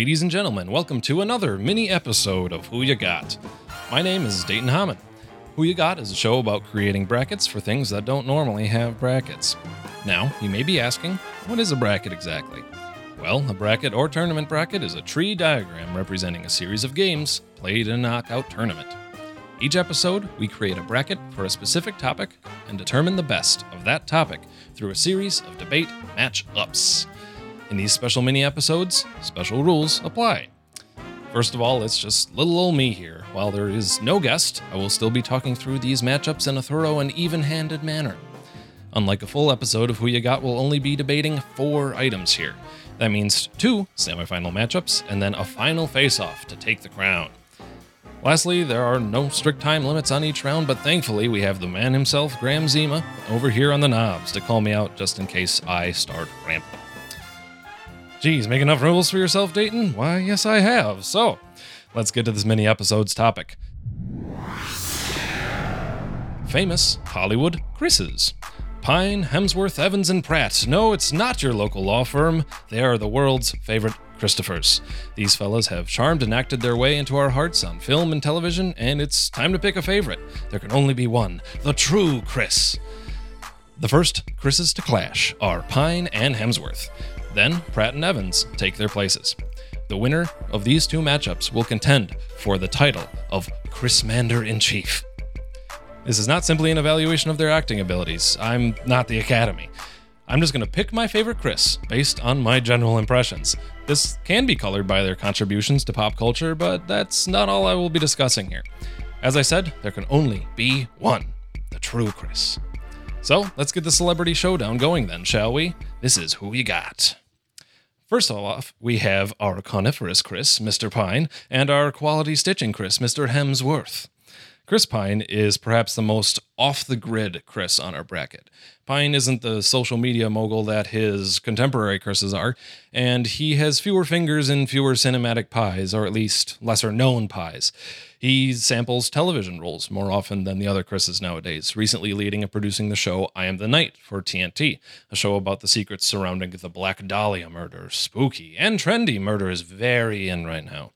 Ladies and gentlemen, welcome to another mini episode of Who You Got. My name is Dayton Hammond. Who You Got is a show about creating brackets for things that don't normally have brackets. Now, you may be asking, what is a bracket exactly? Well, a bracket or tournament bracket is a tree diagram representing a series of games played in a knockout tournament. Each episode, we create a bracket for a specific topic and determine the best of that topic through a series of debate match ups. In these special mini episodes, special rules apply. First of all, it's just little old me here. While there is no guest, I will still be talking through these matchups in a thorough and even handed manner. Unlike a full episode of Who You Got, we'll only be debating four items here. That means two semifinal matchups and then a final face off to take the crown. Lastly, there are no strict time limits on each round, but thankfully we have the man himself, Graham Zima, over here on the knobs to call me out just in case I start ramping. Geez, make enough rules for yourself, Dayton? Why, yes, I have. So, let's get to this mini episode's topic. Famous Hollywood Chris's. Pine, Hemsworth, Evans, and Pratt. No, it's not your local law firm. They are the world's favorite Christophers. These fellas have charmed and acted their way into our hearts on film and television, and it's time to pick a favorite. There can only be one the true Chris. The first Chris's to clash are Pine and Hemsworth. Then Pratt and Evans take their places. The winner of these two matchups will contend for the title of Chrismander in Chief. This is not simply an evaluation of their acting abilities. I'm not the Academy. I'm just going to pick my favorite Chris based on my general impressions. This can be colored by their contributions to pop culture, but that's not all I will be discussing here. As I said, there can only be one the true Chris. So let's get the celebrity showdown going then, shall we? This is who you got. First off, we have our coniferous Chris, Mr. Pine, and our quality stitching Chris, Mr. Hemsworth. Chris Pine is perhaps the most off the grid Chris on our bracket. Pine isn't the social media mogul that his contemporary Chris's are, and he has fewer fingers in fewer cinematic pies, or at least lesser known pies. He samples television roles more often than the other Chris's nowadays, recently leading and producing the show I Am the Night for TNT, a show about the secrets surrounding the Black Dahlia murder. Spooky and trendy murder is very in right now.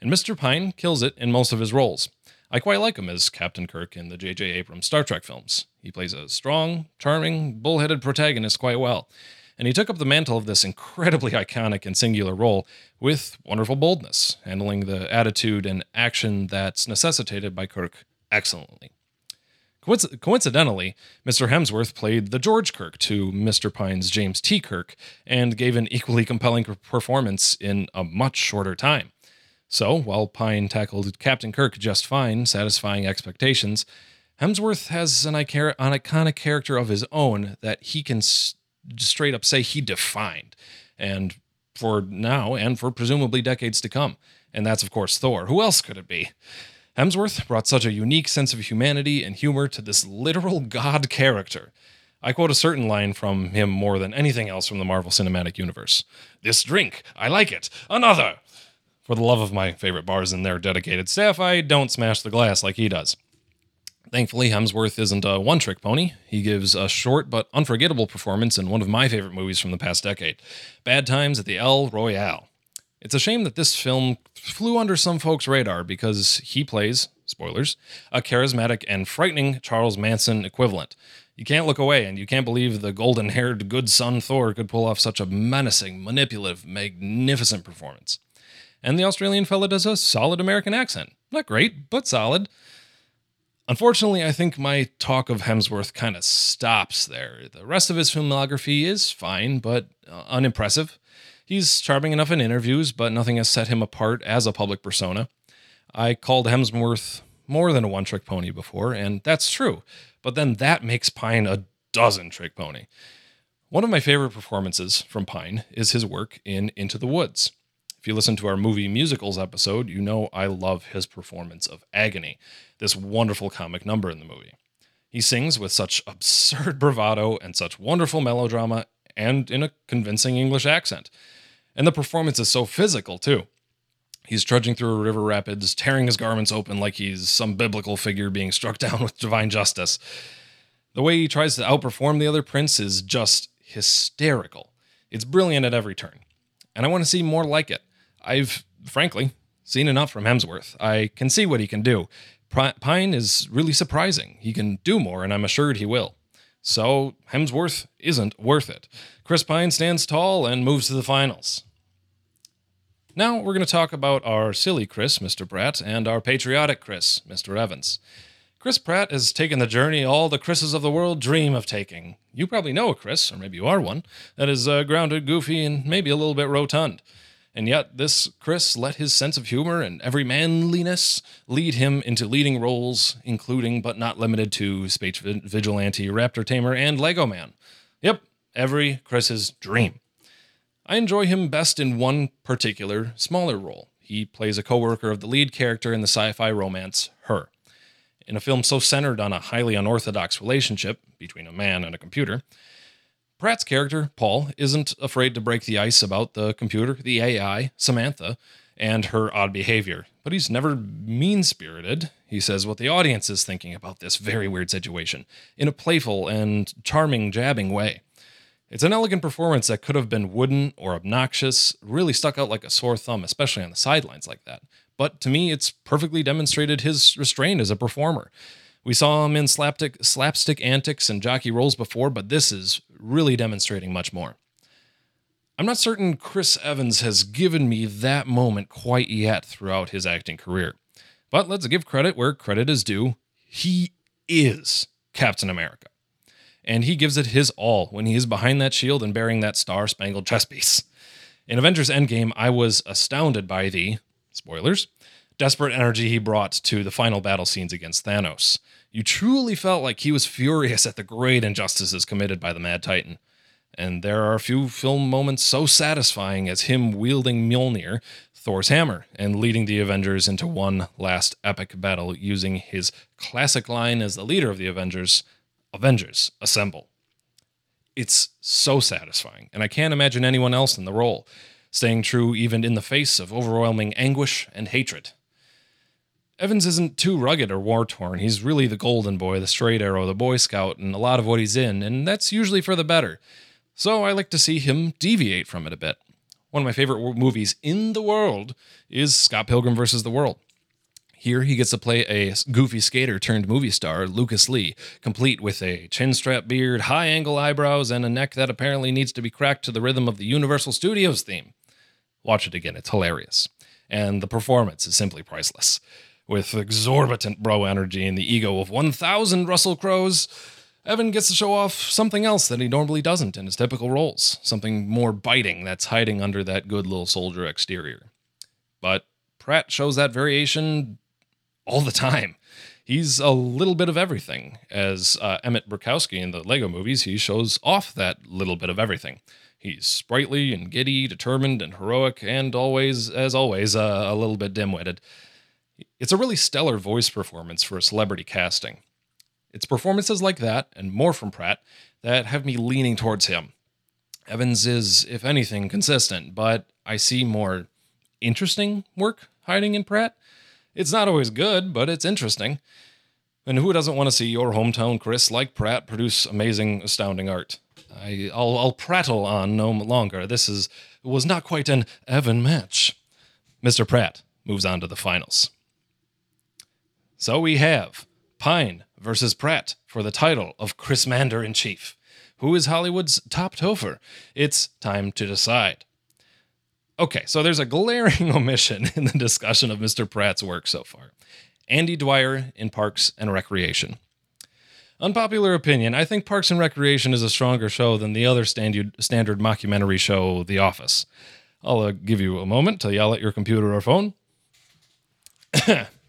And Mr. Pine kills it in most of his roles. I quite like him as Captain Kirk in the J.J. Abrams Star Trek films. He plays a strong, charming, bullheaded protagonist quite well. And he took up the mantle of this incredibly iconic and singular role with wonderful boldness, handling the attitude and action that's necessitated by Kirk excellently. Coincidentally, Mr. Hemsworth played the George Kirk to Mr. Pine's James T. Kirk and gave an equally compelling performance in a much shorter time. So, while Pine tackled Captain Kirk just fine, satisfying expectations, Hemsworth has an iconic character of his own that he can straight up say he defined, and for now and for presumably decades to come. And that's, of course, Thor. Who else could it be? Hemsworth brought such a unique sense of humanity and humor to this literal god character. I quote a certain line from him more than anything else from the Marvel Cinematic Universe. This drink, I like it. Another. For the love of my favorite bars and their dedicated staff, I don't smash the glass like he does. Thankfully, Hemsworth isn't a one trick pony. He gives a short but unforgettable performance in one of my favorite movies from the past decade Bad Times at the El Royale. It's a shame that this film flew under some folks' radar because he plays, spoilers, a charismatic and frightening Charles Manson equivalent. You can't look away, and you can't believe the golden haired good son Thor could pull off such a menacing, manipulative, magnificent performance and the Australian fella does a solid American accent. Not great, but solid. Unfortunately, I think my talk of Hemsworth kind of stops there. The rest of his filmography is fine, but uh, unimpressive. He's charming enough in interviews, but nothing has set him apart as a public persona. I called Hemsworth more than a one trick pony before, and that's true, but then that makes Pine a dozen trick pony. One of my favorite performances from Pine is his work in Into the Woods. If you listen to our movie musicals episode, you know I love his performance of Agony, this wonderful comic number in the movie. He sings with such absurd bravado and such wonderful melodrama and in a convincing English accent. And the performance is so physical, too. He's trudging through river rapids, tearing his garments open like he's some biblical figure being struck down with divine justice. The way he tries to outperform the other prince is just hysterical. It's brilliant at every turn. And I want to see more like it. I've, frankly, seen enough from Hemsworth. I can see what he can do. Pine is really surprising. He can do more, and I'm assured he will. So Hemsworth isn't worth it. Chris Pine stands tall and moves to the finals. Now we're going to talk about our silly Chris, Mr. Pratt, and our patriotic Chris, Mr. Evans. Chris Pratt has taken the journey all the Chris's of the world dream of taking. You probably know a Chris, or maybe you are one, that is uh, grounded, goofy, and maybe a little bit rotund. And yet, this Chris let his sense of humor and every manliness lead him into leading roles, including but not limited to Space Vigilante, Raptor Tamer, and Lego Man. Yep, every Chris's dream. I enjoy him best in one particular, smaller role. He plays a coworker of the lead character in the sci fi romance Her. In a film so centered on a highly unorthodox relationship between a man and a computer, Pratt's character, Paul, isn't afraid to break the ice about the computer, the AI, Samantha, and her odd behavior. But he's never mean spirited. He says what the audience is thinking about this very weird situation in a playful and charming, jabbing way. It's an elegant performance that could have been wooden or obnoxious, really stuck out like a sore thumb, especially on the sidelines like that. But to me, it's perfectly demonstrated his restraint as a performer. We saw him in slapstick, slapstick antics and jockey roles before, but this is really demonstrating much more. I'm not certain Chris Evans has given me that moment quite yet throughout his acting career. But let's give credit where credit is due. He is Captain America. And he gives it his all when he is behind that shield and bearing that star spangled chest piece. In Avengers Endgame, I was astounded by the, spoilers, desperate energy he brought to the final battle scenes against Thanos. You truly felt like he was furious at the great injustices committed by the Mad Titan. And there are few film moments so satisfying as him wielding Mjolnir, Thor's hammer, and leading the Avengers into one last epic battle using his classic line as the leader of the Avengers Avengers, assemble. It's so satisfying, and I can't imagine anyone else in the role, staying true even in the face of overwhelming anguish and hatred. Evans isn't too rugged or war torn. He's really the golden boy, the straight arrow, the boy scout, and a lot of what he's in, and that's usually for the better. So I like to see him deviate from it a bit. One of my favorite movies in the world is Scott Pilgrim vs. the World. Here he gets to play a goofy skater turned movie star, Lucas Lee, complete with a chin strap beard, high angle eyebrows, and a neck that apparently needs to be cracked to the rhythm of the Universal Studios theme. Watch it again, it's hilarious. And the performance is simply priceless with exorbitant bro energy and the ego of 1,000 Russell Crowes, Evan gets to show off something else that he normally doesn't in his typical roles, something more biting that's hiding under that good little soldier exterior. But Pratt shows that variation all the time. He's a little bit of everything. As uh, Emmet Brickowski in the Lego movies, he shows off that little bit of everything. He's sprightly and giddy, determined and heroic, and always, as always, uh, a little bit dim witted. It's a really stellar voice performance for a celebrity casting. It's performances like that, and more from Pratt, that have me leaning towards him. Evans is, if anything, consistent, but I see more interesting work hiding in Pratt. It's not always good, but it's interesting. And who doesn't want to see your hometown Chris like Pratt produce amazing, astounding art? I, will I'll prattle on no longer. This is was not quite an Evan match. Mr. Pratt moves on to the finals. So we have Pine versus Pratt for the title of Chris Mander in Chief. Who is Hollywood's top topher? It's time to decide. Okay, so there's a glaring omission in the discussion of Mr. Pratt's work so far. Andy Dwyer in Parks and Recreation. Unpopular opinion, I think Parks and Recreation is a stronger show than the other standard, standard mockumentary show, The Office. I'll uh, give you a moment to yell at your computer or phone.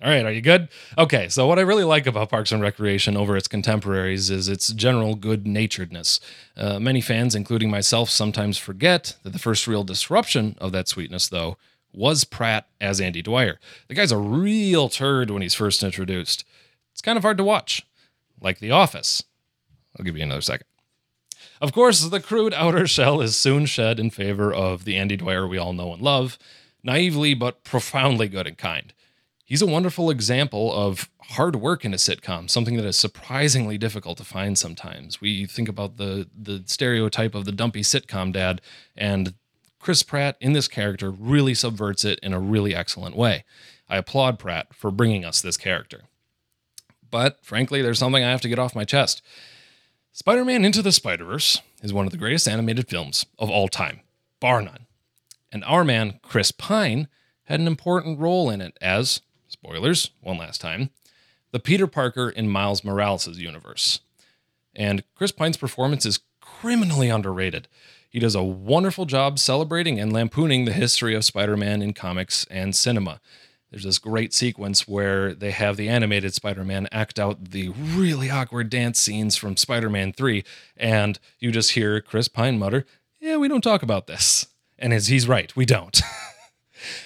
All right, are you good? Okay, so what I really like about Parks and Recreation over its contemporaries is its general good naturedness. Uh, many fans, including myself, sometimes forget that the first real disruption of that sweetness, though, was Pratt as Andy Dwyer. The guy's a real turd when he's first introduced. It's kind of hard to watch, like The Office. I'll give you another second. Of course, the crude outer shell is soon shed in favor of the Andy Dwyer we all know and love, naively but profoundly good and kind he's a wonderful example of hard work in a sitcom, something that is surprisingly difficult to find sometimes. We think about the the stereotype of the dumpy sitcom dad, and Chris Pratt in this character really subverts it in a really excellent way. I applaud Pratt for bringing us this character. But frankly, there's something I have to get off my chest. Spider Man Into the Spider Verse is one of the greatest animated films of all time, bar none. And our man, Chris Pine, had an important role in it as, spoilers, one last time, the Peter Parker in Miles Morales' universe. And Chris Pine's performance is criminally underrated. He does a wonderful job celebrating and lampooning the history of Spider Man in comics and cinema. There's this great sequence where they have the animated Spider Man act out the really awkward dance scenes from Spider Man 3, and you just hear Chris Pine mutter, Yeah, we don't talk about this. And he's right, we don't.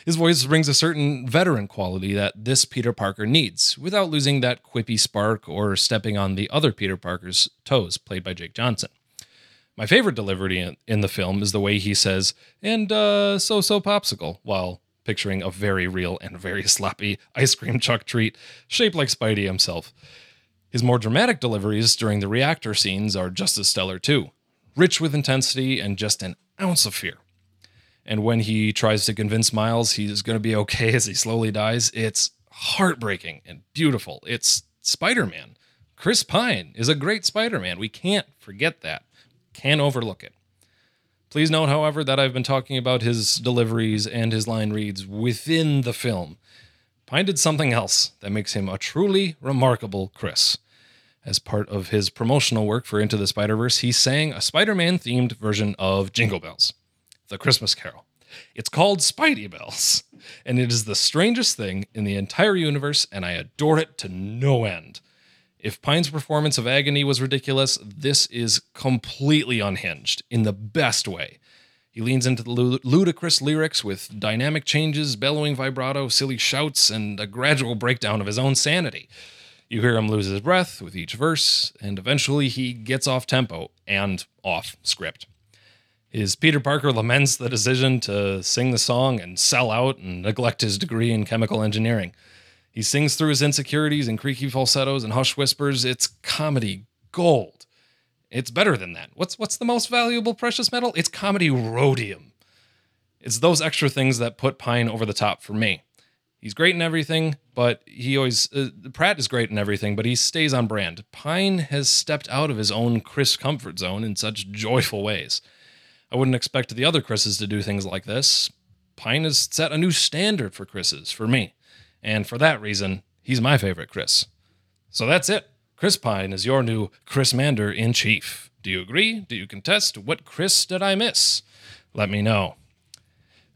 His voice brings a certain veteran quality that this Peter Parker needs, without losing that quippy spark or stepping on the other Peter Parker's toes, played by Jake Johnson. My favorite delivery in, the film is the way he says, and uh, so so popsicle, while picturing a very real and very sloppy ice cream chuck treat shaped like Spidey himself. His more dramatic deliveries during the reactor scenes are just as stellar too, rich with intensity and just an ounce of fear. And when he tries to convince Miles he's going to be okay as he slowly dies, it's heartbreaking and beautiful. It's Spider Man. Chris Pine is a great Spider Man. We can't forget that, can't overlook it. Please note, however, that I've been talking about his deliveries and his line reads within the film. Pine did something else that makes him a truly remarkable Chris. As part of his promotional work for Into the Spider Verse, he sang a Spider Man themed version of Jingle Bells, the Christmas Carol. It's called Spidey Bells, and it is the strangest thing in the entire universe, and I adore it to no end. If Pine's performance of Agony was ridiculous, this is completely unhinged in the best way. He leans into the ludicrous lyrics with dynamic changes, bellowing vibrato, silly shouts, and a gradual breakdown of his own sanity. You hear him lose his breath with each verse, and eventually he gets off tempo and off script. His Peter Parker laments the decision to sing the song and sell out and neglect his degree in chemical engineering. He sings through his insecurities and creaky falsettos and hush whispers. It's comedy gold. It's better than that. What's what's the most valuable precious metal? It's comedy rhodium. It's those extra things that put Pine over the top for me. He's great in everything, but he always uh, Pratt is great in everything, but he stays on brand. Pine has stepped out of his own Chris comfort zone in such joyful ways. I wouldn't expect the other Chris's to do things like this. Pine has set a new standard for Chris's for me. And for that reason, he's my favorite Chris. So that's it. Chris Pine is your new Chris Mander in chief. Do you agree? Do you contest? What Chris did I miss? Let me know.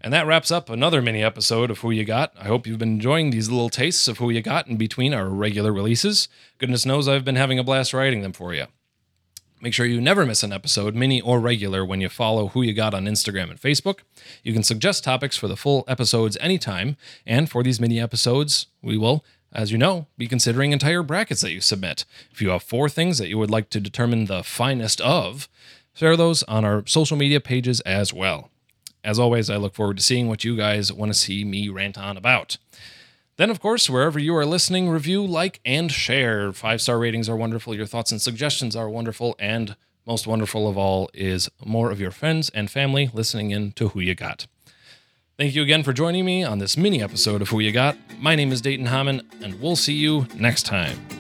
And that wraps up another mini episode of Who You Got. I hope you've been enjoying these little tastes of Who You Got in between our regular releases. Goodness knows I've been having a blast writing them for you. Make sure you never miss an episode, mini or regular, when you follow Who You Got on Instagram and Facebook. You can suggest topics for the full episodes anytime, and for these mini episodes, we will, as you know, be considering entire brackets that you submit. If you have four things that you would like to determine the finest of, share those on our social media pages as well. As always, I look forward to seeing what you guys want to see me rant on about. Then, of course, wherever you are listening, review, like, and share. Five star ratings are wonderful. Your thoughts and suggestions are wonderful. And most wonderful of all is more of your friends and family listening in to Who You Got. Thank you again for joining me on this mini episode of Who You Got. My name is Dayton Hammond, and we'll see you next time.